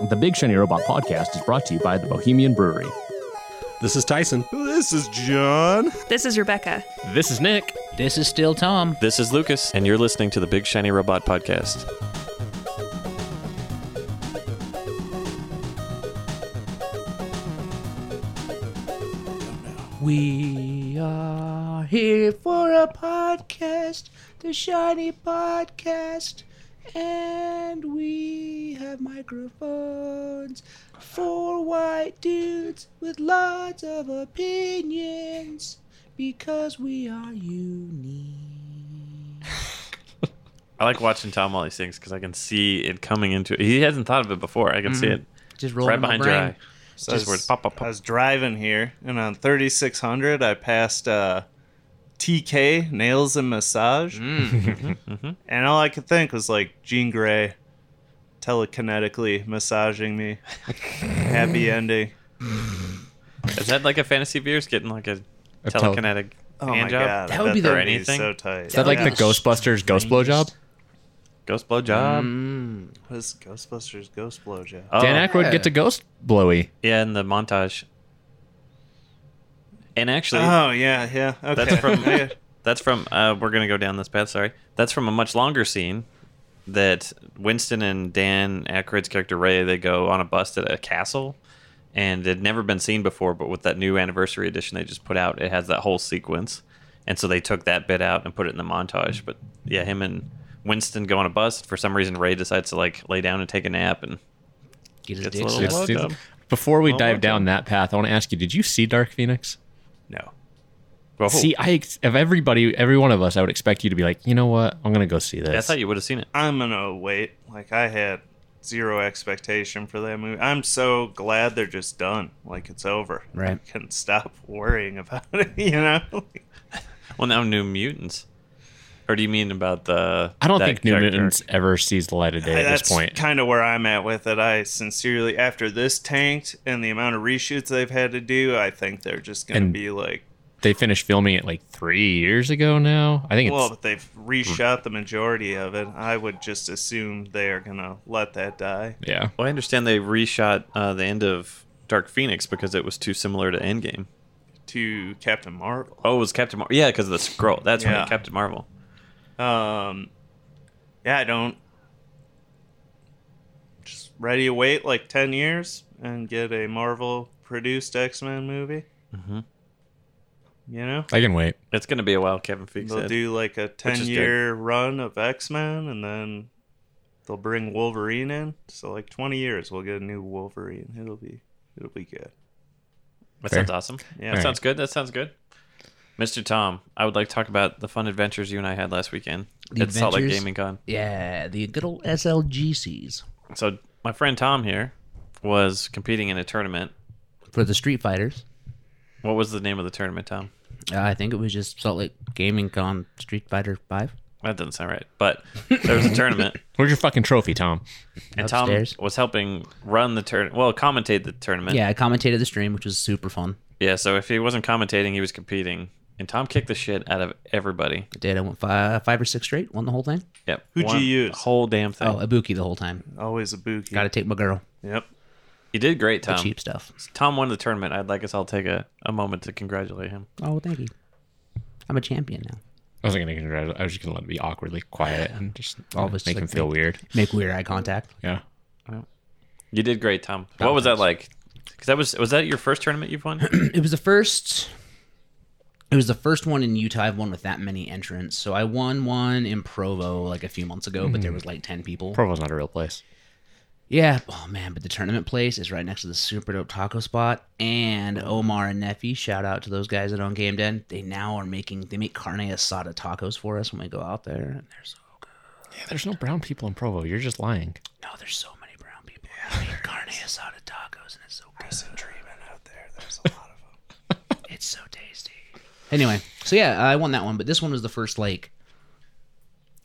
The Big Shiny Robot podcast is brought to you by the Bohemian Brewery. This is Tyson. This is John. This is Rebecca. This is Nick. This is still Tom. This is Lucas, and you're listening to the Big Shiny Robot Podcast. We are here for a podcast, the Shiny Podcast, and we have microphones for white dudes with lots of opinions because we are unique. I like watching Tom while he sings because I can see it coming into it. He hasn't thought of it before. I can see it Just rolling right in my behind your brain. eye. So Just I, where was, it's pop, pop, I was driving here, and on 3600, I passed uh, TK Nails and Massage, Mm-hmm. and all I could think was like Jean Grey telekinetically massaging me. Happy ending. Is that like a fantasy beers getting like a, A tel- telekinetic Oh hand my job? god, That would be the- that Or be anything? So tight. Is that like the Ghostbusters ghost blow job? Ghost blow job? Mm. What is Ghostbusters Ghost Blowjob? Oh, Dan Aykroyd gets a ghost blowy. yeah, in the montage. And actually, Oh yeah, yeah. Okay. That's from- That's from. Uh, we're gonna go down this path. Sorry. That's from a much longer scene. That Winston and Dan Aykroyd's character Ray they go on a bus at a castle, and it had never been seen before. But with that new anniversary edition they just put out, it has that whole sequence, and so they took that bit out and put it in the montage. But yeah, him and Winston go on a bus. For some reason, Ray decides to like lay down and take a nap, and Get his Gets a little sucked. Before we Well, dive welcome. down that path, I want to ask you: Did you see Dark Phoenix? No. Whoa. See, I ex- of everybody, every one of us, I would expect you to be like, you know what? I'm gonna go see this. I thought you would have seen it. I'm gonna wait. Like I had zero expectation for that movie. I'm so glad they're just done. Like it's over. Right. I can stop worrying about it. You know. Well, now New Mutants, or do you mean about the? I don't that think New character? Mutants ever sees the light of day at this point. kind of where I'm at with it. I sincerely, after this tanked and the amount of reshoots they've had to do, I think they're just gonna And- be like, They finished filming it like three years ago now. I think it's well, but they've reshot the majority of it. I would just assume they are gonna let that die. yeah. Well, I understand they reshot uh, the end of Dark Phoenix because it was too similar to Endgame. To Captain Marvel. Oh, it was Captain Marvel. Yeah, because of the scroll. That's Yeah. right, Captain Marvel. Um, yeah, I don't. Just ready to wait like ten years and get a Marvel produced X Men movie. Mhm. You know, I can wait. It's going to be a while, Kevin Feige they'll said. do like a is ten good. year run of X Men, and then they'll bring Wolverine in. So like twenty years, we'll get a new Wolverine. It'll be it'll be good. that Fair. sounds awesome. Yeah. That sounds good. That sounds good. Mr. Tom, I would like to talk about the fun adventures you and I had last weekend The at Salt Lake? Gaming Con. Yeah, the good old SLGCs So, my friend Tom here was competing in a tournament. for the Street Fighters. What was the name of the tournament, Tom? Uh, I think it was just Salt Lake Gaming Con Street Fighter Five. That doesn't sound right. But there was a tournament. Where's your fucking trophy, Tom? And Upstairs. Tom was helping run the turn. Well, commentate the tournament. Yeah, I commentated the stream, which was super fun. Yeah. So if he wasn't commentating, he was competing, and Tom kicked the shit out of everybody. I did. I went five, five or six straight. Won the whole thing. Yep. Who'd you use? Whole damn thing. Oh, Ibuki the whole time. Always a bookie. Got to take my girl. Yep. you did great, The Tom. cheap stuff. Tom won the tournament. I'd like us all to take a, a moment to congratulate him. Oh, thank you. I'm a champion now. I wasn't gonna congratulate. I was just gonna let it be awkwardly quiet and just uh, All of us make just, him feel make- weird. Make weird eye contact. Yeah. You did great, Tom. What was that like? Because that was was that your first tournament you've won? it was the first it was the first one in Utah I've won with that many entrants. So I won one in Provo like a few months ago, but there hmm. was like 10 people. Provo's not a real place. yeah. Oh man, but the tournament place is right next to the super dope taco spot and Omar and Neffy, shout out to those guys that own Game Den. They now are making they make carne asada tacos for us when we go out there and they're so good. Yeah, there's no brown people in Provo. You're just lying. No, there's so many brown people. They make carne asada tacos and it's so good. Dreaming out there. There's a lot of them. It's so tasty. Anyway, so yeah, I won that one, but this one was the first like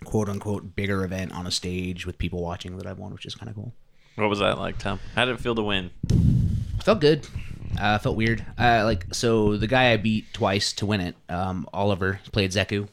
quote unquote bigger event on a stage with people watching that I've won, which is kind of cool. what was that like, Tom? How did it feel to win? Felt good. Uh, felt weird. Uh, like so, the guy I beat twice to win it, um, Oliver played Zeku.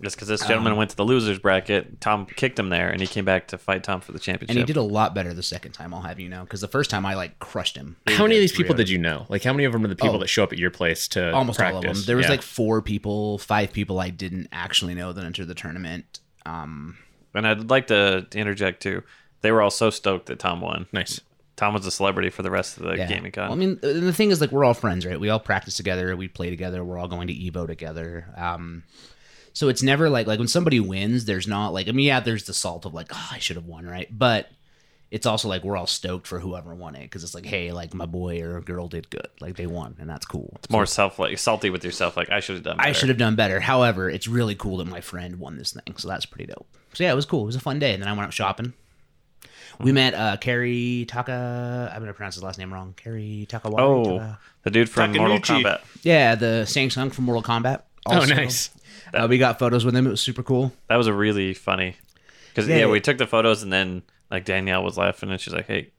Just because this gentleman went to the losers bracket, Tom kicked him there, and he came back to fight Tom for the championship. And he did a lot better the second time. I'll have you know, because the first time I like crushed him. How many of these people did you know? Like, how many of them are the people Oh. that show up at your place to Almost practice? all of them. There was Yeah. like four people, five people I didn't actually know that entered the tournament. Um, And I'd like to interject too. They were all so stoked that Tom won. nice. Tom was a celebrity for the rest of the yeah. gaming con. Well, I mean, and the thing is, like, we're all friends, right? We all practice together. We play together. We're all going to Evo together. Um, so it's never like like when somebody wins, there's not like I mean, yeah, there's the salt of like, oh, I should have won, right? But it's also like we're all stoked for whoever won it because it's like, hey, like my boy or girl did good, like they won, and that's cool. it's more self like salty with yourself. Like I should have done. Better. I should have done better. However, it's really cool that my friend won this thing, so that's pretty dope. So yeah, it was cool. It was a fun day, and then I went out shopping. We met uh Cary Taka. I'm gonna pronounce his last name wrong. Cary Takawari. Oh, Taka- the dude from Mortal Kombat. yeah, the Shang Tsung from Mortal Kombat. Oh, also. Nice. Uh, we got photos with him. It was super cool. That was a really funny. Because Yeah. yeah, we took the photos and then like Danielle was laughing and she's like, "Hey,"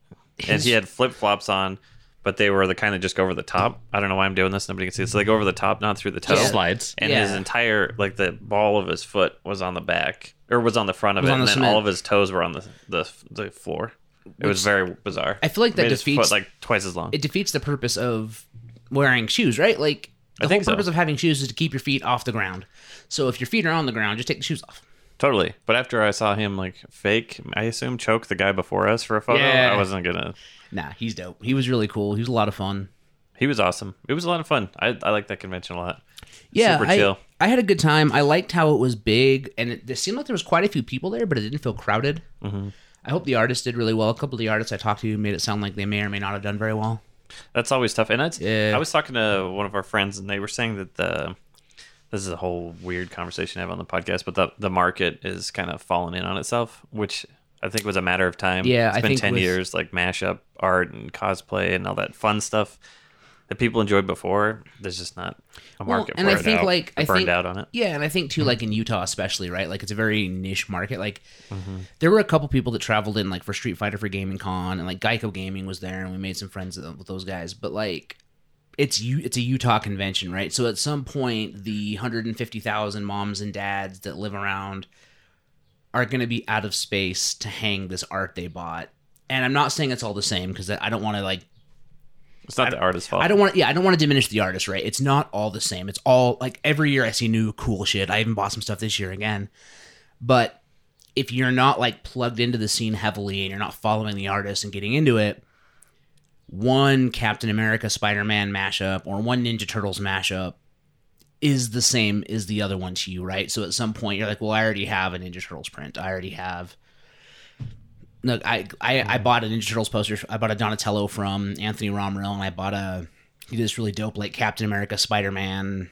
and he had flip flops on, but they were the kind of just go over the top. I don't know why I'm doing this. Nobody can see. it. So they go over the top, not through the toe. Just slides. And his entire like the ball of his foot was on the back or was on the front of Was it, and the then cement. all of his toes were on the the, the floor. It was very bizarre. I feel like that Made his defeats- foot like twice as long. It defeats the purpose of wearing shoes, right? Like the I whole think so. purpose of having shoes is to keep your feet off the ground. So if your feet are on the ground, just take the shoes off. Totally. But after I saw him like fake, I assume choke the guy before us for a photo, Yeah. I wasn't gonna. Nah, he's dope. He was really cool. He was a lot of fun. He was awesome. It was a lot of fun. I I like that convention a lot. Yeah, Super I, chill. I had a good time. I liked how it was big, and it, it seemed like there was quite a few people there, but it didn't feel crowded. Mm-hmm. I hope the artists did really well. A couple of the artists I talked to made it sound like they may or may not have done very well. That's always tough. And Yeah. I was talking to one of our friends, and they were saying that the this is a whole weird conversation I have on the podcast, but the the market is kind of falling in on itself, which I think was a matter of time. Yeah, it's I been ten with- years, like mashup art and cosplay and all that fun stuff that people enjoyed before. There's just not a market Well, and for I it think now. like I burned think out on it. Yeah, and I think too, like in Utah especially, right? Like it's a very niche market. Like Mm-hmm. there were a couple people that traveled in, like for Street Fighter for Gaming Con, and like Geico Gaming was there, and we made some friends with those guys. But like, it's you, it's a Utah convention, right? So at some point, the hundred and fifty thousand moms and dads that live around are going to be out of space to hang this art they bought. And I'm not saying it's all the same because I don't want to like It's not the artist's fault. I don't want yeah, I don't want to diminish the artist, right? It's not all the same. It's all like every year I see new cool shit. I even bought some stuff this year again. But if you're not like plugged into the scene heavily and you're not following the artist and getting into it, one Captain America Spider Man mashup or one Ninja Turtles mashup is the same as the other one to you, right? So at some point you're like, well, I already have a Ninja Turtles print. I already have. Look, I, I I bought a Ninja Turtles poster. I bought a Donatello from Anthony Romero, and I bought a he did this really dope like Captain America, Spider Man,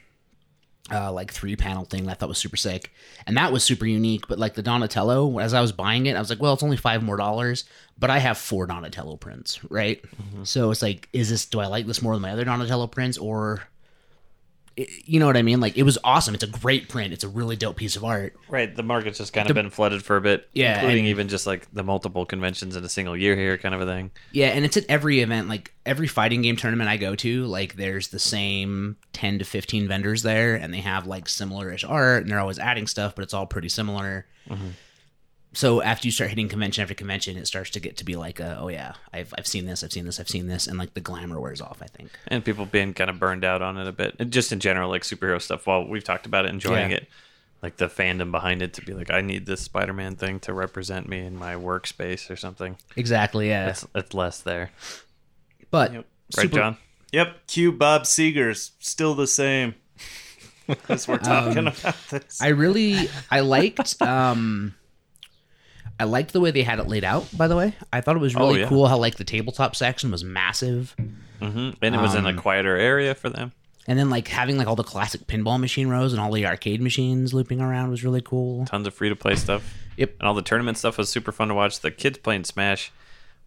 uh, like three panel thing that I thought was super sick, and that was super unique. But like the Donatello, as I was buying it, I was like, well, it's only five more dollars, but I have four Donatello prints, right? So it's like, is this do I like this more than my other Donatello prints, or i- you know what I mean? Like it was awesome. It's a great print. It's a really dope piece of art. Right, the market's just kind of been flooded for a bit, Yeah, including and- even just like the multiple conventions in a single year here, kind of a thing. Yeah, and it's at every event. Like every fighting game tournament I go to, like there's the same ten to fifteen vendors there, and they have like similar-ish art, and they're always adding stuff, but it's all pretty similar. Mm-hmm. So after you start hitting convention after convention, it starts to get to be like, a, oh yeah, I've I've seen this, I've seen this, I've seen this, and like the glamour wears off. I think. and people being kind of burned out on it a bit and just in general like superhero stuff while we've talked about it enjoying Yeah. it like the fandom behind it to be like i need this spider-man thing to represent me in my workspace or something Exactly. Yeah. it's, it's less there but Yep. right super- john Yep, Q Bob Seger's still the same. As we're talking about this. I really I liked um I liked the way they had it laid out, by the way. I thought it was really yeah. cool how like the tabletop section was massive. hmm and it was in a Um, quieter area for them And then like having like all the classic pinball machine rows and all the arcade machines looping around was really cool. tons of free to play stuff Yep. and all the tournament stuff was super fun to watch the kids playing smash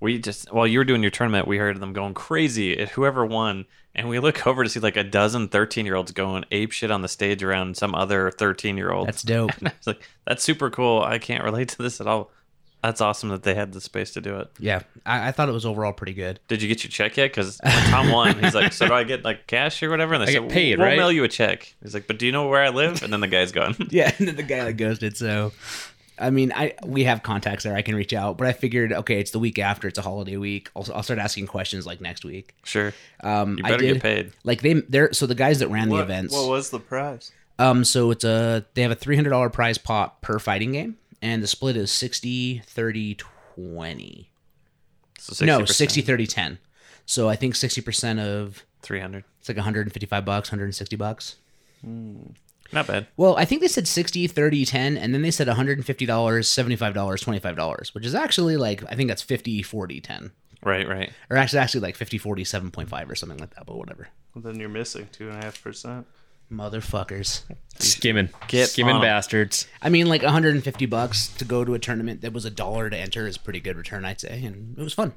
we just while you were doing your tournament we heard them going crazy at whoever won and we look over to see like a dozen 13 year olds going ape shit on the stage around some other 13 year old That's dope. I was like, that's super cool. I can't relate to this at all. That's awesome that they had the space to do it. Yeah, I, I thought it was overall pretty good. Did you get your check yet? Because Tom won. He's like, "So do I get like cash or whatever?" And they I said, get paid, "We'll right?" mail you a check." He's like, "But do you know where I live?" And then the guy's gone. Yeah, and then the guy like ghosted. So, I mean, I we have contacts there. I can reach out, but I figured, okay, it's the week after. It's a holiday week. I'll, I'll start asking questions like next week. sure. Um, You I better did- get paid. Like they, they're so the guys that ran the events. what was the prize? Um, so it's a they have a three hundred dollar prize pot per fighting game, and the split is 60 30 20. So 60%. No, 60 30 10. So I think 60% of 300. It's like 155 bucks, 160 bucks. Mm, not bad. Well, I think they said 60 30 10 and then they said $150, $75, $25, which is actually like I think that's 50 40 10. Right, right. Or actually actually like 50 40 7.5 or something like that, but whatever. Well, then you're missing 2.5%. Motherfuckers. Skimming, Get skimming on 'em. bastards. I mean, like 150 bucks to go to a tournament that was a dollar to enter is a pretty good return, I'd say, and it was fun.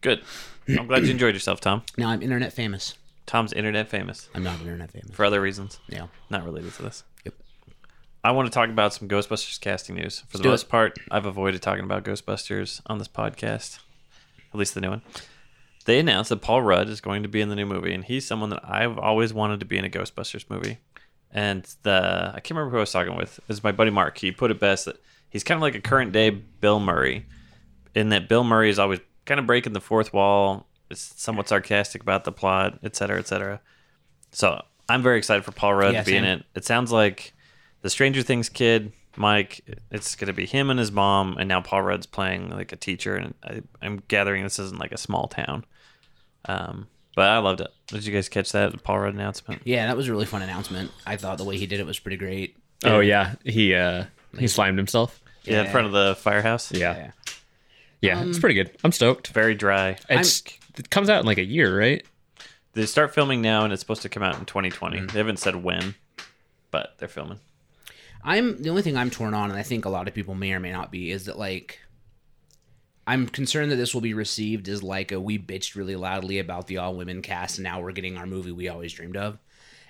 Good. I'm glad you enjoyed yourself, Tom. Now I'm internet famous. Tom's internet famous I'm not internet famous. for other reasons, Yeah. not related to this. Yep. I want to talk about some Ghostbusters casting news. For the do most it. part, I've avoided talking about Ghostbusters on this podcast, at least the new one. They announced that Paul Rudd is going to be in the new movie, and he's someone that I've always wanted to be in a Ghostbusters movie. And the I can't remember who I was talking with. It was my buddy Mark. He put it best that he's kind of like a current day Bill Murray, in that Bill Murray is always kind of breaking the fourth wall, is somewhat sarcastic about the plot, et cetera, et cetera. So I'm very excited for Paul Rudd Yeah, to be in it. It sounds like the Stranger Things kid, Mike. It's going to be him and his mom, and now Paul Rudd's playing like a teacher. And I, I'm gathering this isn't like a small town. Um, but I loved it. Did you guys catch that Paul Rudd announcement? Yeah, that was a really fun announcement. I thought the way he did it was pretty great. Oh yeah, he uh he slimed himself. Yeah, in front of the firehouse. Yeah, yeah, it's pretty good. I'm stoked. very dry. It's it comes out in like a year, right? They start filming now, and it's supposed to come out in 2020. They haven't said when, but they're filming. I'm the only thing I'm torn on, and I think a lot of people may or may not be, is that like I'm concerned that this will be received as like a we bitched really loudly about the all women cast, and now we're getting our movie we always dreamed of.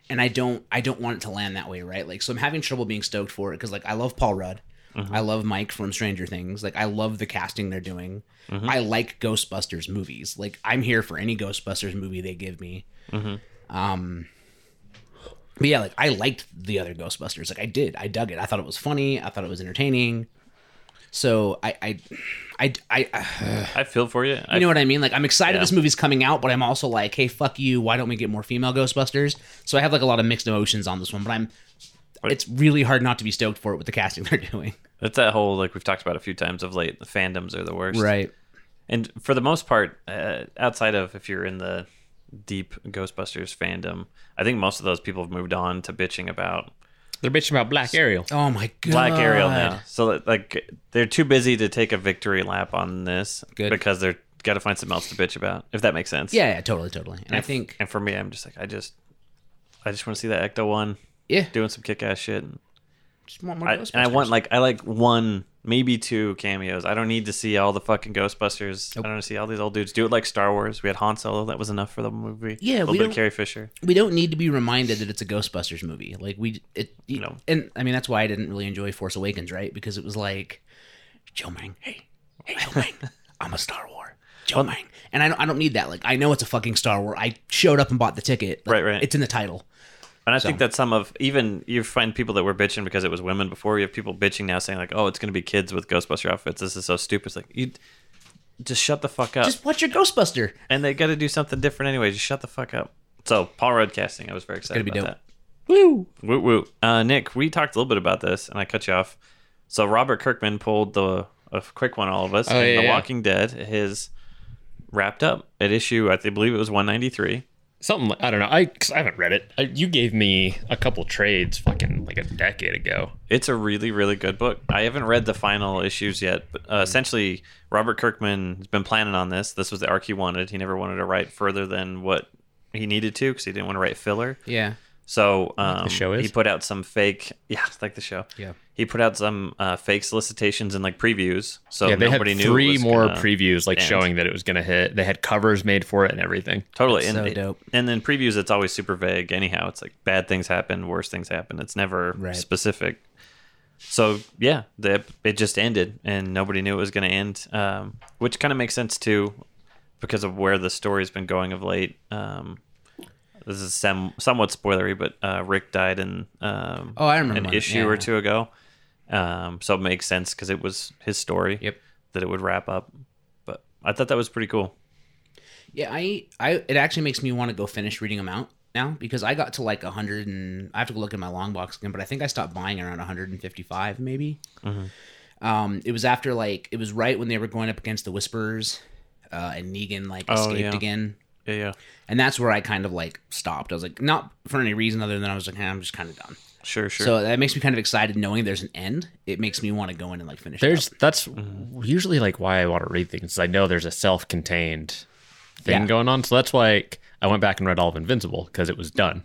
And I don't, I don't want it to land that way, right? Like, so I'm having trouble being stoked for it because, like, I love Paul Rudd, mm-hmm. I love Mike from Stranger Things, like, I love the casting they're doing. Mm-hmm. I like Ghostbusters movies. Like, I'm here for any Ghostbusters movie they give me. Mm-hmm. Um, but yeah, like I liked the other Ghostbusters. Like I did. I dug it. I thought it was funny. I thought it was entertaining. So I I I, I I feel for you. you know what I mean? Like I'm excited Yeah. this movie's coming out, but I'm also like, hey, fuck you. Why don't we get more female Ghostbusters? So I have like a lot of mixed emotions on this one, but I'm it's really hard not to be stoked for it with the casting they're doing. It's that whole like we've talked about a few times of late. The fandoms are the worst, Right. And for the most part, uh, outside of if you're in the deep Ghostbusters fandom, I think most of those people have moved on to bitching about They're bitching about Black Ariel. Oh my god. Black Ariel now. So like they're too busy to take a victory lap on this Good. because they're got to find something else to bitch about. If that makes sense. Yeah, yeah, totally, totally. And I think and for me, I'm just like I just I just want to see that Ecto one yeah, doing some kick ass shit. just want more I, and I want like I like one, maybe two cameos. I don't need to see all the fucking Ghostbusters. I don't see all these old dudes do it like Star Wars. We had Han Solo. That was enough for the movie. Yeah, a little we bit of Carrie Fisher. we don't need to be reminded that it's a Ghostbusters movie. Like we, it, you know, and I mean that's why I didn't really enjoy Force Awakens, right? Because it was like, Joe Mang, hey, hey, Joe Mang, I'm a Star Wars, Joe Mang, and I don't, I don't need that. Like I know it's a fucking Star Wars. I showed up and bought the ticket. Like, Right, right. It's in the title. And I think that some of even you find people that were bitching because it was women before. You have people bitching now saying like, "Oh, it's going to be kids with Ghostbuster outfits. This is so stupid." It's like you just shut the fuck up. Just watch your Ghostbuster. and they got to do something different anyway. Just shut the fuck up. So Paul Rudd casting, I was very excited about dope. that. Woo woo woo. Uh, Nick, we talked a little bit about this, and I cut you off. So Robert Kirkman pulled the a quick one, all of us. Oh, yeah, the yeah. Walking Dead, his wrapped up at issue. I believe it was one ninety three. Something like- I don't know. I 'cause I haven't read it. I, you gave me a couple trades, fucking like a decade ago. It's a really, really good book. I haven't read the final issues yet, but uh, essentially, Robert Kirkman has been planning on this. This was the arc he wanted. He never wanted to write further than what he needed to because he didn't want to write filler. Yeah. So um, show is? he put out some fake, yeah, like the show. Yeah. He put out some uh, fake solicitations and like previews. So yeah, they had nobody knew three was more gonna previews, like end. showing that it was gonna hit. They had covers made for it and everything. Totally, That's and so dope. And then previews, it's always super vague. Anyhow, it's like bad things happen, worse things happen. It's never Right. specific. so yeah, the, it just ended, and nobody knew it was going to end, um, which kind of makes sense too, because of where the story's been going of late. Um, this is some, somewhat spoilery, but uh, Rick died in um, Oh, I remember an one, issue yeah. or two ago, um, so it makes sense because it was his story. Yep. that it would wrap up. But I thought that was pretty cool. Yeah, I, I, it actually makes me want to go finish reading them out now because I got to like a hundred and I have to look at my long box again, but I think I stopped buying around 155 maybe. Um, it was after like it was right when they were going up against the Whisperers, uh, and Negan like Oh, escaped yeah. again, Yeah, yeah, and that's where I kind of like stopped. I was like, not for any reason other than I was like, eh, I'm just kind of done. sure, sure. So that makes me kind of excited knowing there's an end. It makes me want to go in and like finish. it There's up. that's usually like why I want to read things. is I know there's a self-contained thing Yeah. going on, so that's why like, I went back and read all of Invincible because it was done.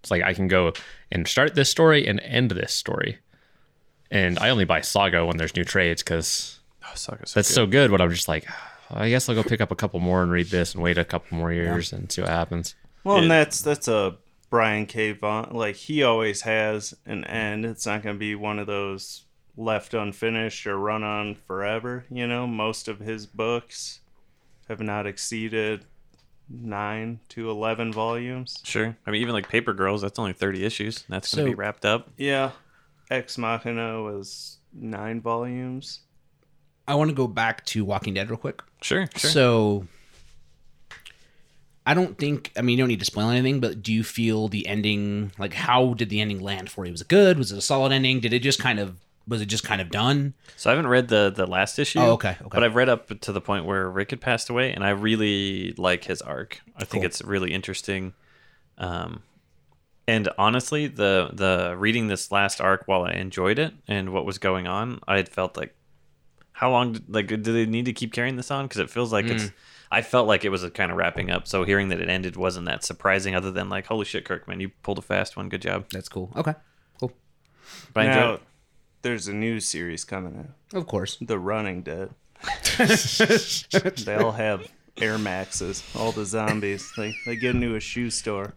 It's like I can go and start this story and end this story, and I only buy Saga when there's new trades because oh, Saga's that's so good. But I'm just like, I guess I'll go pick up a couple more and read this and wait a couple more years and see what happens. Well, Yeah. and that's that's a Brian K. Vaughan. Like he always has an end. It's not going to be one of those left unfinished or run on forever. You know, most of his books have not exceeded nine to eleven volumes. Sure. I mean, even like Paper Girls, that's only 30 issues. That's going to So- be wrapped up. Yeah, Ex Machina was nine volumes. I want to go back to Walking Dead real quick. Sure, sure. So I don't think I mean you don't need to spoil anything, but do you feel the ending like how did the ending land for you? Was it good? Was it a solid ending? Did it just kind of was it just kind of done? So I haven't read the the last issue. Oh, okay, okay. But I've read up to the point where Rick had passed away, and I really like his arc. I think Cool. it's really interesting. Um, and honestly, the the reading this last arc, while I enjoyed it and what was going on, I had felt like, how long? Did, like, do they need to keep carrying this on? Because it feels like Mm. it's. I felt like it was kind of wrapping up. So hearing that it ended wasn't that surprising. Other than like, holy shit, Kirkman, you pulled a fast one. Good job. That's cool. Okay. Cool. But I now, it. there's a new series coming out, Of course. The Running Dead. they all have Air Maxes. All the zombies. They they get into a shoe store.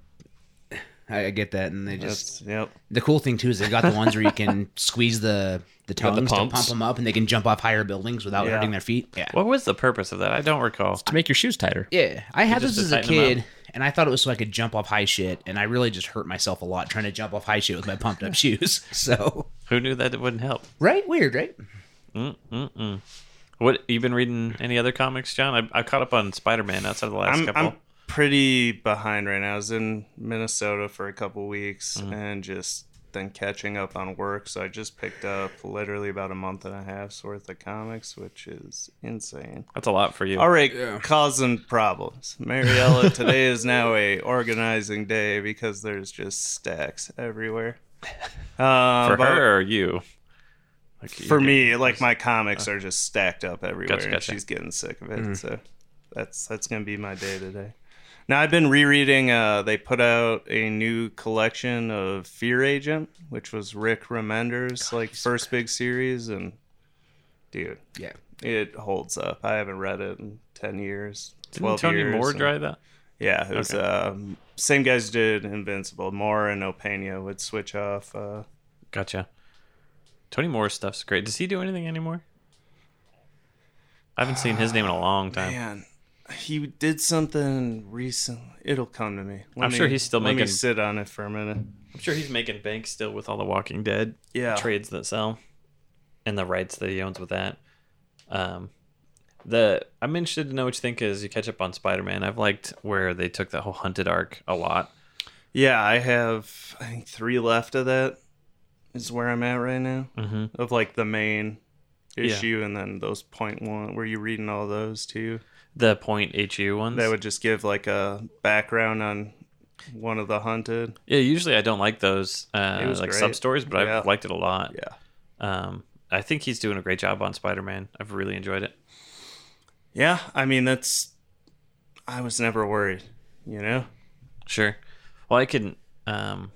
I, I get that and they just That's yep. the cool thing too is they got the ones where you can squeeze the the got the tongues to pumps. pump them up and they can jump off higher buildings without Yeah. hurting their feet. Yeah. What was the purpose of that? I don't recall. To make your shoes tighter. Yeah, I had just this to as a tighten 'em kid, and I thought it was so I could jump off high shit, and I really just hurt myself a lot trying to jump off high shit with my pumped up shoes. So, Who knew that it wouldn't help? right, weird, right? What you been reading? Any other comics, John? I, I caught up on Spider Man outside of the last I'm, couple. I'm pretty behind right now. I was in Minnesota for a couple weeks Mm-hmm. and just then catching up on work. So I just picked up literally about a month and a half's worth of comics, which is insane. That's a lot for you. All right, causing problems. Mariella, today is now a organizing day because there's just stacks everywhere. Uh, for her or you? Like, for you- me, like my comics are just stacked up everywhere, Gotcha, and she's getting sick of it. So that's that's gonna be my day today. Now I've been rereading. Uh, they put out a new collection of Fear Agent, which was Rick Remender's like first big series, and dude, Yeah. it holds up. I haven't read it in ten years, Didn't twelve Tony years. Moore and- dry that? Yeah, it was Okay. um, same guys did Invincible. Moore and Opena would switch off. Uh, Gotcha. Tony Moore's stuff's great. Does he do anything anymore? I haven't seen his name in a long time. Man, he did something recently. It'll come to me. Let I'm me- sure he's still let me making- sit on it for a minute. I'm sure he's making bank still with all the Walking Dead Yeah. trades that sell, and the rights that he owns with that. Um, the I'm interested to know what you think as you catch up on Spider Man. I've liked where they took that whole hunted arc a lot. Yeah, I have. I think three left of that. Is where I'm at right now. Mm-hmm. Of like the main Yeah. issue, and then those point one. Were you reading all those too? The point HU ones. That would just give like a background on one of the hunted. yeah, usually I don't like those uh, like sub stories, but Yeah. I've liked it a lot. Yeah. Um, I think he's doing a great job on Spider Man. I've really enjoyed it. Yeah, I mean that's. I was never worried. You know. Sure. Well, I can. Um,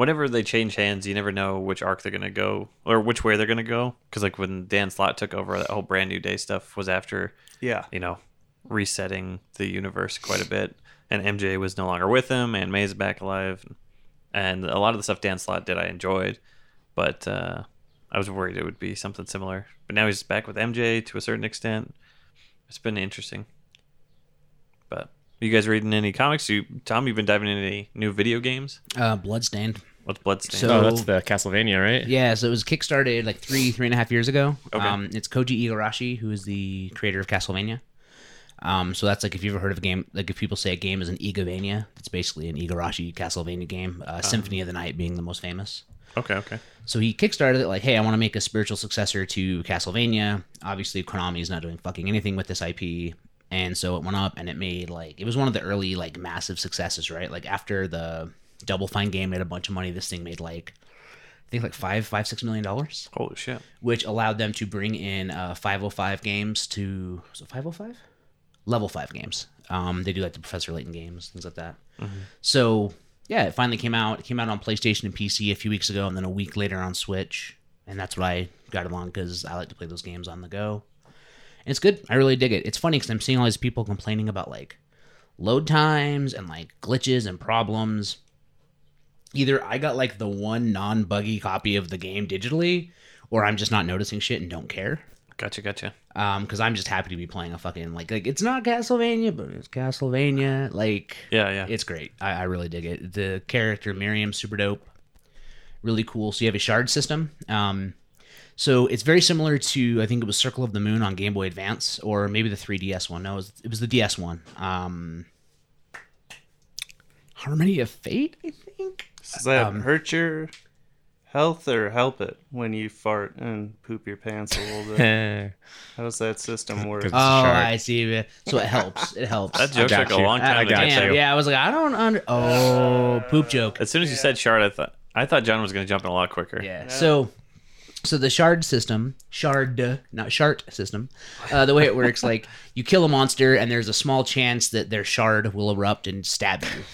whenever they change hands, you never know which arc they're gonna go or which way they're gonna go. Because like when Dan Slott took over, that whole Brand New Day stuff was after Yeah. you know resetting the universe quite a bit, and MJ was no longer with him, and May's back alive, and a lot of the stuff Dan Slott did I enjoyed, but uh, I was worried it would be something similar, but now he's back with MJ to a certain extent. It's been interesting. But you guys reading any comics? You Tom, you've been diving into any new video games? Uh, Bloodstained. What's Bloodstained? So- Oh, that's the Castlevania, right? Yeah, so it was kickstarted like three, three and a half years ago. Okay. Um, it's Koji Igarashi, who is the creator of Castlevania. Um, so that's like if you've ever heard of a game, like if people say a game is an Igavania, it's basically an Igarashi Castlevania game. Uh, Symphony of the Night being the most famous. okay, okay. So he kickstarted it like, hey, I want to make a spiritual successor to Castlevania. Obviously, Konami is not doing fucking anything with this IP, and so it went up and it made like it was one of the early like massive successes, right? Like after the Double Fine game made a bunch of money, this thing made like I think like five, five, six million dollars, Holy shit! which allowed them to bring in uh, 505 games to it 505 level five games. Um, they do like the Professor Layton games, things like that. So yeah, it finally came out. It came out on PlayStation and PC a few weeks ago, and then a week later on Switch. And that's what I got it on because I like to play those games on the go. And it's good. I really dig it. It's funny because I'm seeing all these people complaining about like load times and like glitches and problems. Either I got like the one non buggy copy of the game digitally, or I'm just not noticing shit and don't care. Gotcha, gotcha. um because i'm just happy to be playing a fucking like like it's not castlevania but it's castlevania like Yeah, yeah. it's great. I, I really dig it. The character miriam super dope. Really cool. So you have a shard system. Um so it's very similar to i think it was circle of the moon on game boy advance or maybe the 3ds one. No it was, it was the ds one. Um harmony of fate i think Does that Um, hurt your health or help it when you fart and poop your pants a little bit? How does that system work? Oh Shard. i see so it helps it helps That joke got took a you. long I time to get Damn, yeah i was like i don't under oh poop joke As soon as you said shard, I thought I thought John was going to jump in a lot quicker. Yeah. So, so the shard system, shard, not shart system, uh, the way it works, like you kill a monster, and there's a small chance that their shard will erupt and stab you.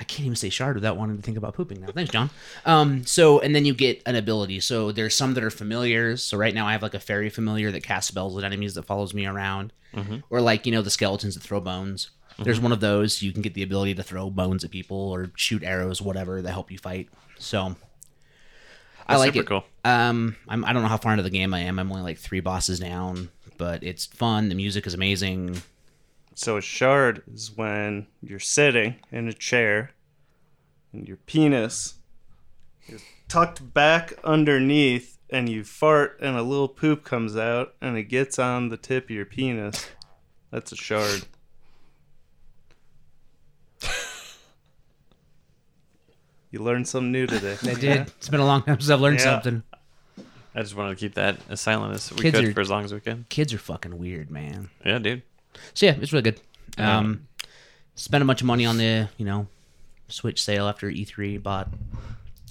I can't even say shard without wanting to think about pooping now. Thanks, John. Um, so, and then you get an ability. So there's some that are familiars. So right now I have like a fairy familiar that casts spells at enemies that follows me around, or like you know the skeletons that throw bones. There's one of those. You can get the ability to throw bones at people or shoot arrows, whatever, that help you fight. So I That's like super it. cool. Um, I'm, I don't know how far into the game I am. I'm only like three bosses down, but it's fun. The music is amazing. So a shard is when you're sitting in a chair and your penis is tucked back underneath and you fart and a little poop comes out and it gets on the tip of your penis. That's a shard. You learned something new today. I did. It's been a long time since I've learned Yeah. something. I just wanted to keep that as silent as we Kids could are- for as long as we could. Kids are fucking weird, man. Yeah, dude. So yeah, it's really good. Um, spent a bunch of money on the you know Switch sale after E3. Bought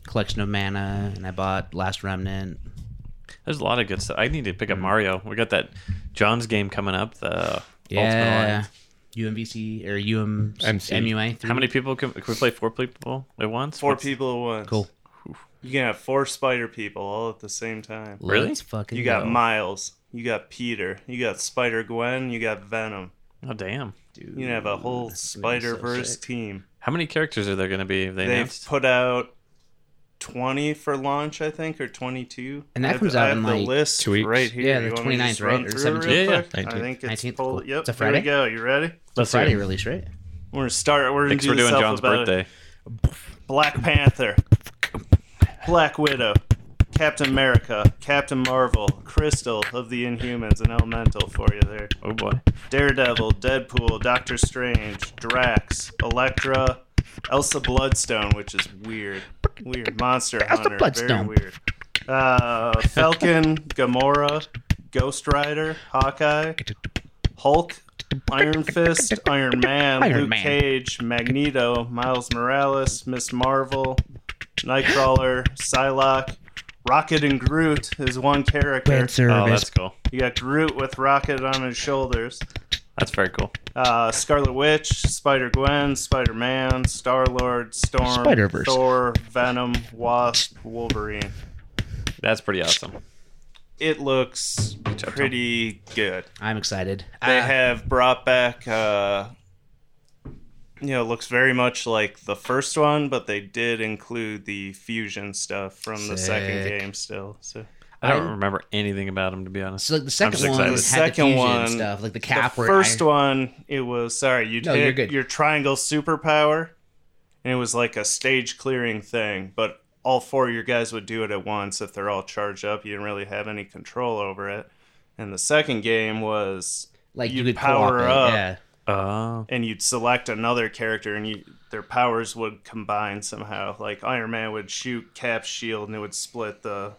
collection of mana, and I bought Last Remnant. There's a lot of good stuff. I need to pick up Mario. We got that John's game coming up. The Ultimate Yeah, Alliance. UMVC or UM MC. MUA. How many people can, can we play? Four people at once. Four What's- people at once. Cool. You can have four spider people all at the same time. Really? Let's fucking You got go. Miles, you got Peter, you got Spider Gwen, you got Venom. Oh damn! Dude, You have a whole That's gonna be so Spider Verse sick. team. How many characters are there going to be? Have they They've announced? put out twenty for launch, I think, or twenty-two. And that I have- comes I out have in, the like, list two weeks. right here. Yeah, the You want 29th, right? run Or through 17th? Yeah, yeah. quick? I think it's 19th, full. cool. Yep, It's a here we Friday? go. You ready? It's a Let's Friday it. release, right? We're gonna start. We're gonna Thanks do for doing John's alphabetic. birthday. Black Panther, Black Widow, Captain America, Captain Marvel, Crystal of the Inhumans, and Elemental for you there. Oh boy. Daredevil, Deadpool, Doctor Strange, Drax, Elektra, Elsa Bloodstone, which is weird. Weird. Monster Hunter. Bloodstone. Very weird. Uh, Falcon, Gamora, Ghost Rider, Hawkeye, Hulk, Iron Fist, Iron Man, Iron Luke Man. Cage, Magneto, Miles Morales, Miss Marvel, Nightcrawler, Psylocke, Rocket and Groot is one character. Oh, that's cool. You got Groot with Rocket on his shoulders. That's very cool. Uh, Scarlet Witch, Spider Gwen, Spider Man, Star Lord, Storm, Spider-Verse. Thor, Venom, Wasp, Wolverine. That's pretty awesome. It looks pretty good. I'm excited. They Uh, have brought back uh, you know, it looks very much like the first one, but they did include the fusion stuff from the second game still. So I don't I- remember anything about him to be honest. So like the second one excited. had The the, second fusion one- stuff, like the cap. the first I- one, it was sorry, you No, hit your triangle superpower, and it was like a stage clearing thing, but all four of your guys would do it at once if they're all charged up. You didn't really have any control over it. And the second game was like you you'd could power power up. Yeah. Oh, and you'd select another character and you their powers would combine somehow. Like Iron Man would shoot Cap's shield and it would split the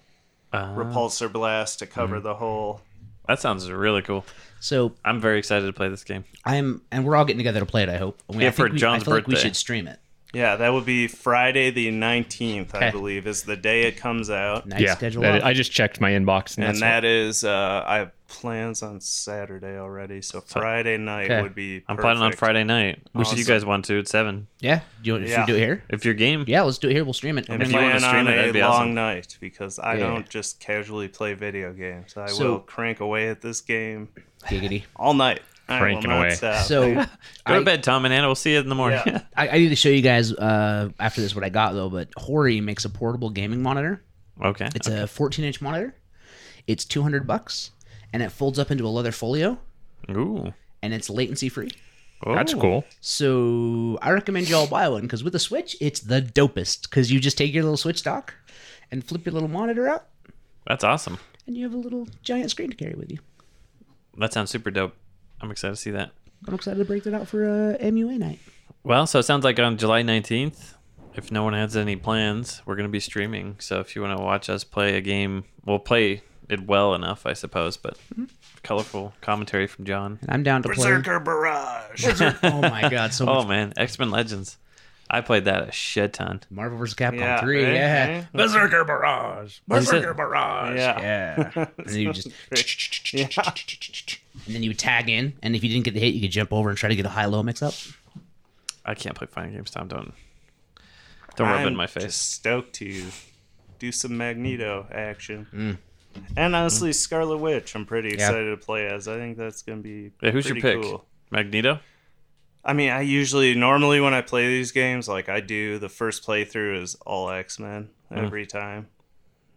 uh, repulsor blast to cover Mm-hmm. the whole that sounds really cool. So I'm very excited to play this game. I'm, and we're all getting together to play it. I hope. I mean, Yeah, I think for we, John's I feel like we should stream it. Yeah, that would be Friday the 19th, I believe, is the day it comes out. Nice yeah, schedule. I just checked my inbox, and, And that's that is, uh, I have plans on Saturday already, so Friday night Okay. would be. I'm planning on perfect. Friday night. Which if you Awesome. guys want to, it's seven. yeah. Do you, should Yeah. we do it here? If your game, Yeah, let's do it here. We'll stream it. And If you wanna stream on it, that'd a be long awesome. night because I Yeah. don't just casually play video games. I So- will crank away at this game Giggity. all night. I will Cranking not away. stop. So go I, to bed, Tom and Anna. We'll see you in the morning. Yeah. I, I need to show you guys uh, after this what I got though. But Hori makes a portable gaming monitor. okay. It's a 14 inch monitor. It's 200 bucks, and it folds up into a leather folio, Ooh. and it's latency free. that's Oh. cool. So I recommend you all buy one because with a Switch, it's the dopest. Because you just take your little Switch dock and flip your little monitor out, That's awesome. and you have a little giant screen to carry with you. That sounds super dope. I'm excited to see that. I'm excited to break that out for uh, MUA night. Well, so it sounds like on July 19th, if no one has any plans, we're going to be streaming. So if you want to watch us play a game, we'll play it well enough, I suppose, but mm-hmm. colorful commentary from John. And I'm down to play. Berserker Barrage. Oh my god, so Oh much man, X Men Legends. I played that a shit ton. Marvel vs. Capcom Yeah, 3. right, Yeah. right. Berserker Barrage. Berserker Barrage. Yeah. Yeah. and then you just and then you tag in, and if you didn't get the hit, you could jump over and try to get a high-low mix-up. I can't play fighting games, Tom. Don't don't rub it in I'm my face. Just stoked to do some Magneto action. Mm. And honestly, Scarlet Witch, I'm pretty Yeah. excited to play as. I think that's going to be Yeah, who's your pretty pick? cool. Magneto. I mean, I usually, normally when I play these games, like I do, the first playthrough is all X Men Mm. every time.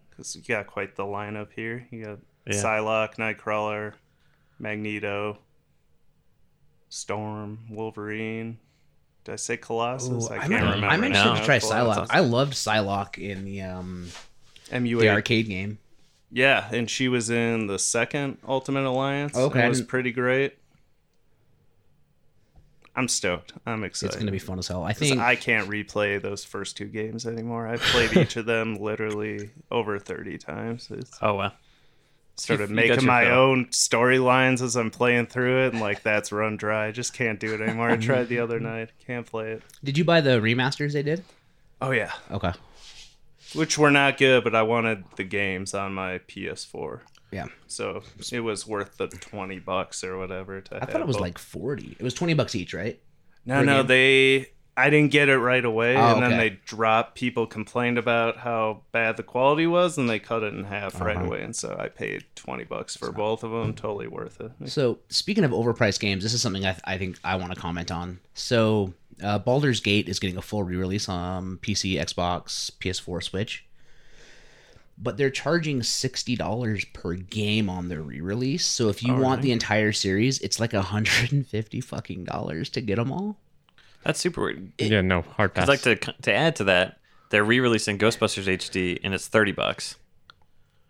Because you got quite the lineup here. You got Yeah. Psylocke, Nightcrawler, Magneto, Storm, Wolverine. Did I say Colossus? I I can't might, remember. I'm interested now. to try Cool. Psylocke. I loved Psylocke in the um MUA. the arcade game. Yeah, and she was in the second Ultimate Alliance. Okay, I It was pretty great. I'm stoked. I'm excited. It's going to be fun as hell. I 'Cause think I can't replay those first two games anymore. I've played each of them literally over 30 times. It's Oh wow. started you making my fill. own storylines as I'm playing through it, and like that's run dry. I just can't do it anymore. I tried the other night. Can't play it. Did you buy the remasters they did? Oh yeah, Okay. Which were not good, but I wanted the games on my PS4. Yeah. So it was worth the 20 bucks or whatever. To I thought it was like 40. It was 20 bucks each, right? No, per no, they. I didn't get it right away, Oh, and then okay. they dropped. People complained about how bad the quality was, and they cut it in half right Uh-huh. away. And so I paid twenty bucks for both of them. Totally worth it. So, speaking of overpriced games, this is something I, I think I want to comment on. So, uh, Baldur's Gate is getting a full re release on PC, Xbox, PS4, Switch. But they're charging $60 per game on their re release. So, if you want the entire series, it's like 150 fucking dollars to get them all. That's super weird. yeah, no hard pass. I'd like to to add to that. They're re-releasing Ghostbusters HD, and it's thirty bucks.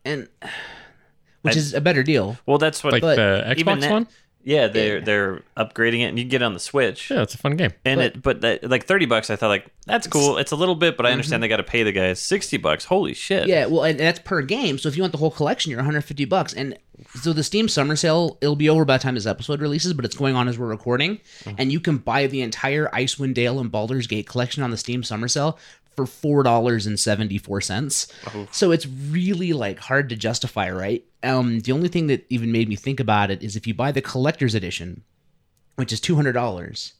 And which I- is a better deal. Well, that's what. like but the even Xbox that- one. Yeah, they're they're upgrading it, and you can get it on the Switch. Yeah, it's a fun game. And But- it, but that, like thirty bucks, I thought like that's cool. It's a little bit, but I mm-hmm. understand they got to pay the guys sixty bucks. Holy shit! Yeah, well, and that's per game. So if you want the whole collection, you're 150 bucks. And so the Steam Summer Sale, it'll be over by the time this episode releases, but it's going on as we're recording. Mm-hmm. And you can buy the entire Icewind Dale and Baldur's Gate collection on the Steam Summer Sale for four dollars and seventy four cents. So it's really like hard to justify, right? Um, the only thing that even made me think about it is if you buy the collector's edition, which is two hundred dollars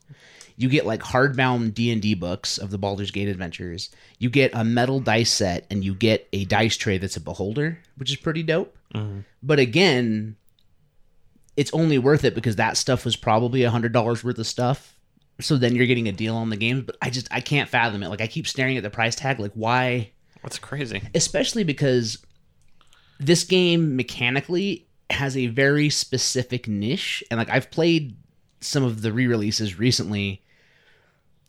you get like hardbound d&d books of the Baldur's Gate adventures you get a metal dice set and you get a dice tray that's a beholder which is pretty dope but again it's only worth it because that stuff was probably a hundred dollars worth of stuff so then you're getting a deal on the games. But I just I can't fathom it. Like I keep staring at the price tag. Like why? That's crazy. Especially because this game mechanically has a very specific niche, and like I've played some of the re-releases recently,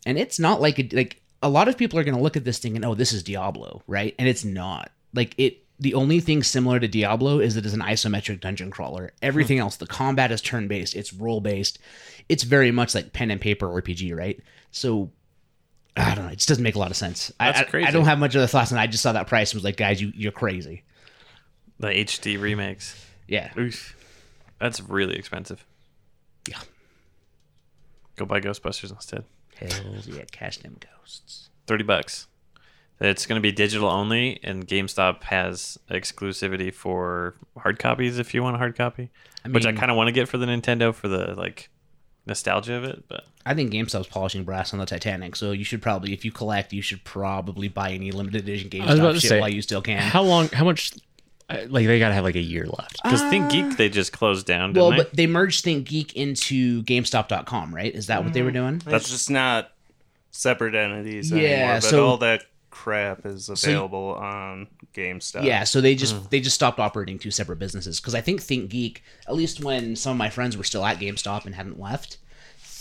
and it's not like a, like a lot of people are going to look at this thing and oh this is Diablo, right? And it's not. Like it the only thing similar to Diablo is that it is an isometric dungeon crawler. Everything else, the combat is turn based, it's role based. It's very much like pen and paper RPG, right? So I don't know. It just doesn't make a lot of sense. I- That's I, crazy. I don't have much of the thoughts, and I just saw that price and was like, guys, you you're crazy. The HD remakes. Yeah. Oof. That's really expensive. Yeah. Go buy Ghostbusters instead. Hells yeah, cash them ghosts. 30 bucks. It's going to be digital only, and GameStop has exclusivity for hard copies if you want a hard copy, I which I kind of want to get for the Nintendo for the like nostalgia of it. But I think GameStop's polishing brass on the Titanic, so you should probably, if you collect, you should probably buy any limited edition I was about GameStop shit say, while you still can. How long? How much? I- Like they gotta have like a year left. because ThinkGeek they just closed down, didn't well, they? but they merged ThinkGeek into GameStop.com, right? Is that what they were doing? That's just not separate entities Yeah, anymore. But so- all that crap is available on GameStop. Yeah, so they Hmm. just they just stopped operating two separate businesses because I think ThinkGeek, at least when some of my friends were still at GameStop and hadn't left,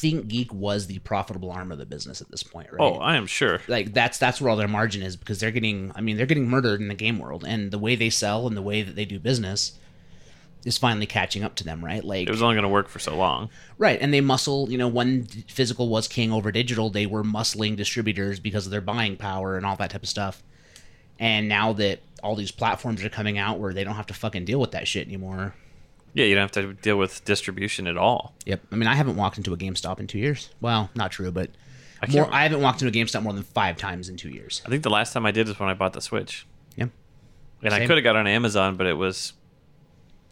ThinkGeek was the profitable arm of the business at this point, right? oh, I am sure. like that's that's where all their margin is because they're getting I mean they're getting murdered in the game world and the way they sell and the way that they do business is finally catching up to them, right? Like It was only going to work for so long. right, and they muscle, you know, when physical was king over digital, they were muscling distributors because of their buying power and all that type of stuff. And now that all these platforms are coming out where they don't have to fucking deal with that shit anymore. Yeah, you don't have to deal with distribution at all. Yep. I mean, I haven't walked into a GameStop in 2 years. Well, not true, but I more, I haven't walked into a GameStop more than 5 times in 2 years. I think the last time I did is when I bought the Switch, Yeah. and I could have got on Amazon, but it was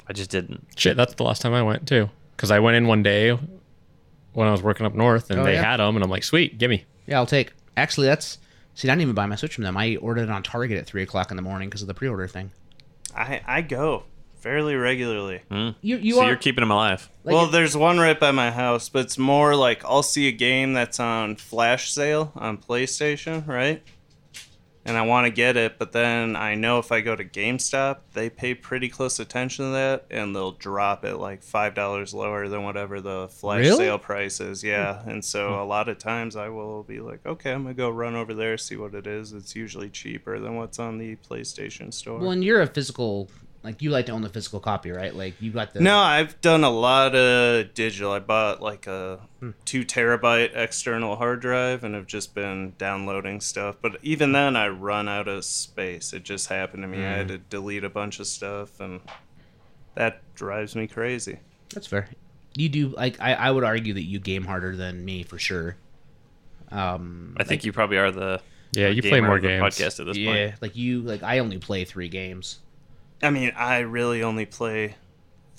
I just didn't. Shit, that's the last time I went too. Because I went in one day when I was working up north, and Oh, they yeah? had them, and I'm like, sweet, gimme. Yeah, I'll take. Actually, that's see. I didn't even buy my Switch from them. I ordered it on Target at three o'clock in the morning because of the pre-order thing. I I go fairly regularly. Hmm. You you so are you're keeping them alive. like, well, there's one right by my house, but it's more like I'll see a game that's on flash sale on PlayStation, right? And I want to get it, but then I know if I go to GameStop, they pay pretty close attention to that, and they'll drop it like five dollars lower than whatever the flash Really? sale price is. Yeah, hmm. and so hmm. a lot of times I will be like, okay, I'm gonna go run over there see what it is. It's usually cheaper than what's on the PlayStation Store. well, and you're a physical. Like you like to own the physical copy, right? Like you got the No, I've done a lot of digital. I bought like a Hmm. two terabyte external hard drive and have just been downloading stuff. But even then, I run out of space. It just happened to me. I had Hmm. to delete a bunch of stuff, and that drives me crazy. That's fair. You do like I, I would argue that you game harder than me for sure. Um, I think you probably are the Yeah, you play more games. podcast at this yeah, point. like you like I only play three games. I mean, I really only play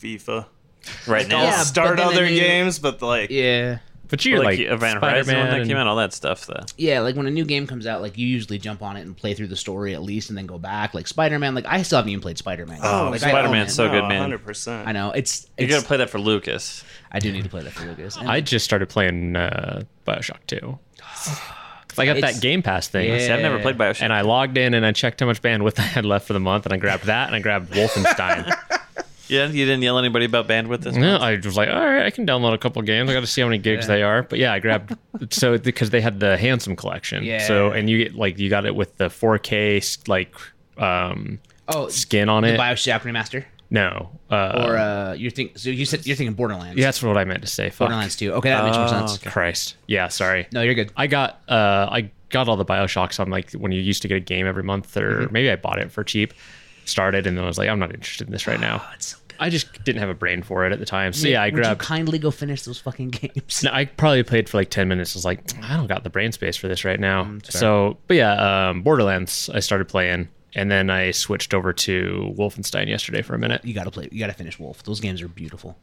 FIFA. Right I'll now, Yeah, start but other I mean- games, but like, Yeah, But you're like, like, Event Horizon Spider-Man when that came out, all that stuff. Though. yeah. Like when a new game comes out, like you usually jump on it and play through the story at least, and then go back. Like Spider Man, like I still haven't even played Spider Man. Oh, like, Spider-Man's so good, man. 100%. I know it's. You it's got to play that for Lucas. I do need to play that for Lucas. And- I just started playing uh, Bioshock 2. 'Cause I got It's- that Game Pass thing. Yeah. See, I've never played Bioshock. And I logged in and I checked how much bandwidth I had left for the month, and I grabbed that and I grabbed Wolfenstein. yeah, you didn't yell anybody about bandwidth this no, month? I was like, all right, I can download a couple games. I got to see how many gigs Yeah. they are. But yeah, I grabbed so because they had the handsome collection. Yeah. So and you get like you got it with the 4K like um oh, skin on the it. Bioshock remaster, no. Uh, or uh, you're think so you said you're thinking Borderlands. yeah, that's what I meant to say. Fuck. Borderlands 2. Okay, that makes more Oh, sense. Christ. Yeah, sorry. No, you're good. I got uh I got all the Bioshocks on like when you used to get a game every month or Mm-hmm. maybe I bought it for cheap. Started and then I was like, I'm not interested in this right now. Oh, it's so good. I just didn't have a brain for it at the time. So yeah, I Would grabbed You kindly go finish those fucking games. No, I probably played for like 10 minutes. I was like, I don't got the brain space for this right now. Mm, so, but yeah, um, Borderlands, I started playing. And then I switched over to Wolfenstein yesterday for a minute. You gotta play. You gotta finish Wolf. Those games are beautiful.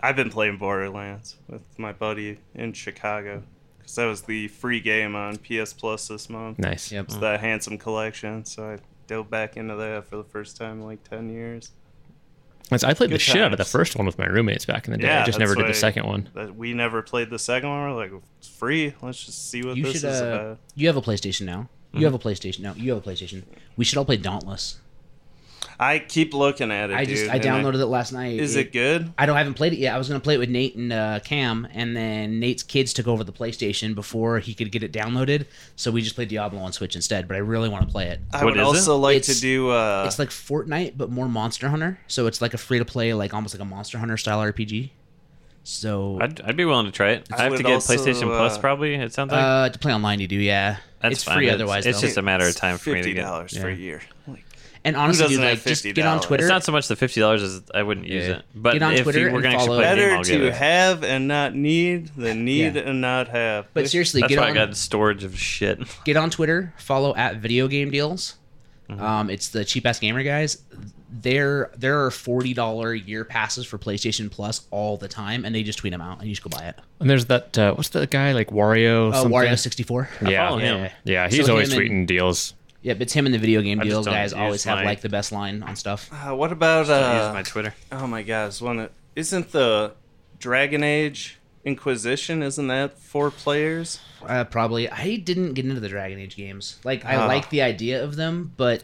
I've been playing Borderlands with my buddy in Chicago because that was the free game on PS Plus this month. Nice. Yep. It's the Handsome Collection, so I dove back into that for the first time in like ten years. I played the Good shit out of the first one with my roommates back in the day. Yeah, I just never did the second one. We never played the second one. We're like, it's free. Let's just see what You this should. is Uh, about. you have a PlayStation now. You have a PlayStation No, You have a PlayStation. We should all play Dauntless. I keep looking at it. I just dude, I and downloaded it last night. Is it good? I don't I haven't played it yet. I was gonna play it with Nate and uh, Cam, and then Nate's kids took over the PlayStation before he could get it downloaded. So we just played Diablo on Switch instead. But I really want to play it. I What would is also it? like It's- to do. Uh, it's like Fortnite, but more Monster Hunter. So it's like a free to play, like almost like a Monster Hunter style RPG. So I'd, I'd be willing to try it. I have to get also, PlayStation Plus uh, probably. It sounds like uh, to play online, you do, yeah. That's it's fine. free It's- otherwise. it's though. just a matter of time for me to fifty get. dollars for a year. Like, and honestly, dude, like just get on Twitter. It's not so much the fifty dollars as I wouldn't use Yeah. it. But Get on if Twitter you were and going to follow- play a game, better to it. have and not need than need Yeah. and not have. but seriously, That's get why I on got storage of shit. get on Twitter, follow at Video Game Deals. Mm-hmm. Um, it's the cheap ass gamer guys. There, there are forty dollar year passes for PlayStation Plus all the time, and they just tweet them out, and you just go buy it. And there's that uh, what's the guy like Wario? Oh, something? Wario sixty four. Yeah, follow. Yeah. yeah, he's So always him and- tweeting deals. Yep, it's him and the Video Game I Deals guys use always have like the best line on stuff. Uh, what about I use uh? my Twitter. Oh my God! Is one of, isn't the Dragon Age Inquisition? Isn't that four players? Uh, probably. I didn't get into the Dragon Age games. Like, I Ah. like the idea of them, but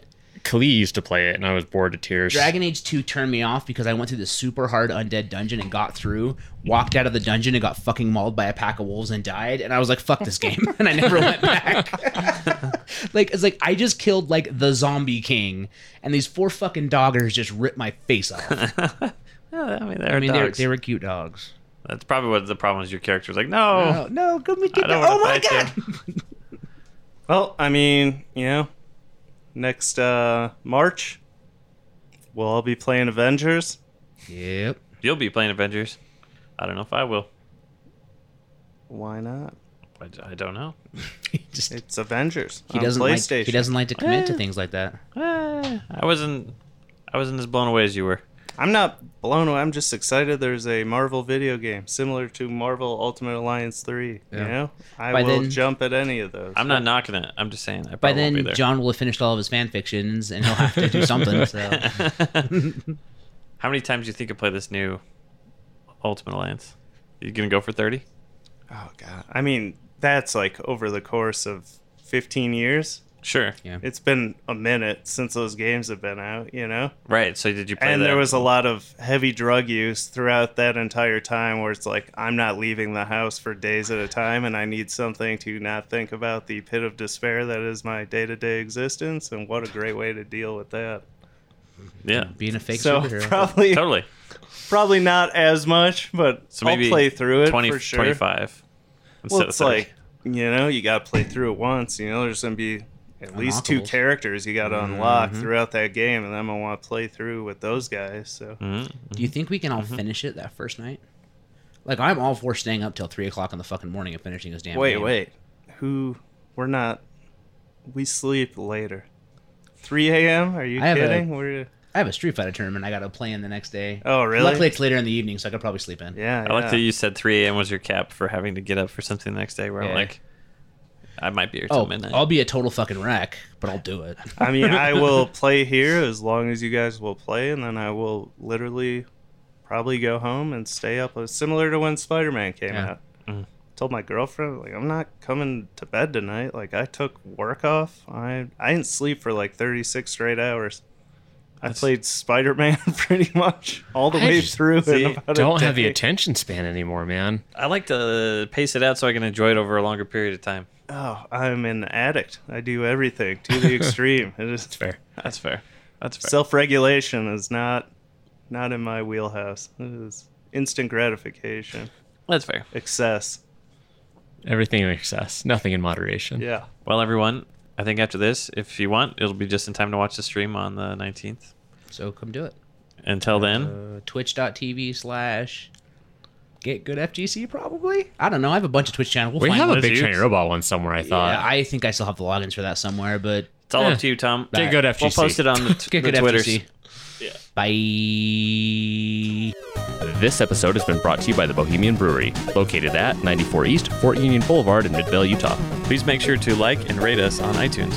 Klee used to play it, and I was bored to tears. Dragon Age 2 turned me off because I went through the super hard undead dungeon and got through, walked out of the dungeon and got fucking mauled by a pack of wolves and died, and I was like, fuck this game. and I never went back. like, it's like I just killed like the zombie king, and these four fucking doggers just ripped my face off. Yeah, I mean, they're I mean, they were, dogs. they were cute dogs. That's probably what the problem is. Your character's like, no, Oh, no, go me get I Oh my god! Well, I mean, you know, next uh March, we'll all be playing Avengers. Yep. you'll be playing Avengers. I don't know if I will. Why not? I, I don't know. Just It's Avengers he on doesn't like he doesn't like to commit to Eh. things like that. Eh, I wasn't. I wasn't as blown away as you were. I'm not blown away. I'm just excited. There's a Marvel video game similar to Marvel Ultimate Alliance Three. Yeah. You know, I By will then- jump at any of those. I'm not knocking it. I'm just saying. I By probably won't be then, there. John will have finished all of his fan fictions, and he'll have to do something. So. How many times do you think you play this new Ultimate Alliance? Are You gonna go for thirty? Oh god. I mean, that's like over the course of 15 years. Sure. Yeah. It's been a minute since those games have been out. You know. Right. So did you play and that? there was a lot of heavy drug use throughout that entire time where it's like i'm not leaving the house for days at a time and i need something to not think about the pit of despair that is my day-to-day existence and what a great way to deal with that yeah. Being a fake so superhero. probably Totally. probably not as much but So maybe i'll play through it 20, for sure 25. well it's like you know you gotta play through it once you know there's gonna be at least two characters you gotta unlock Mm-hmm. throughout that game and i'm gonna want to play through with those guys so Mhm. Do you think we can Mm-hmm. all finish it that first night? Like, I'm all for staying up till three o'clock in the fucking morning and finishing this damn. Wait, game. wait. Who? We're not. We sleep later. 3 a.m. Are you I have a- kidding? We're. I have a Street Fighter tournament I got to play in the next day. Oh, really? Luckily, it's later in the evening, so I could probably sleep in. Yeah. I like that you said 3 a.m. was your cap for having to get up for something the next day. Where I'm like, I might be here till Oh, midnight. I'll be a total fucking wreck, but I'll do it. I mean, I will play here as long as you guys will play, and then I will literally probably go home and stay up. Similar to when Spider Man came Yeah. out. Mhm. Told my girlfriend like I'm not coming to bed tonight. Like I took work off. I I didn't sleep for like 36 straight hours. I That's- played Spider Man pretty much all the I way just- through. see, about Don't have the attention span anymore, man. I like to pace it out so I can enjoy it over a longer period of time. Oh, I'm an addict. I do everything to the extreme. It is Fair. That's fair. That's fair. self-regulation is not not in my wheelhouse. It is instant gratification, That's fair. excess. Everything in excess, nothing in moderation. Yeah. Well, everyone, I think after this, if you want, it'll be just in time to watch the stream on the 19th. So come do it. Until then, Uh, Twitch.tv slash get good FGC probably. I don't know. I have a bunch of Twitch channels. We'll We find have a big huge. shiny robot one somewhere. I thought. Yeah, I think I still have the logins for that somewhere, but it's all Eh. up to you, Tom. Get good FGC. We'll post it on the, t- get the good Twitters. FGC. Yeah. Bye. This episode has been brought to you by the Bohemian Brewery, located at 94 East Fort Union Boulevard in Midvale, Utah. Please make sure to like and rate us on iTunes.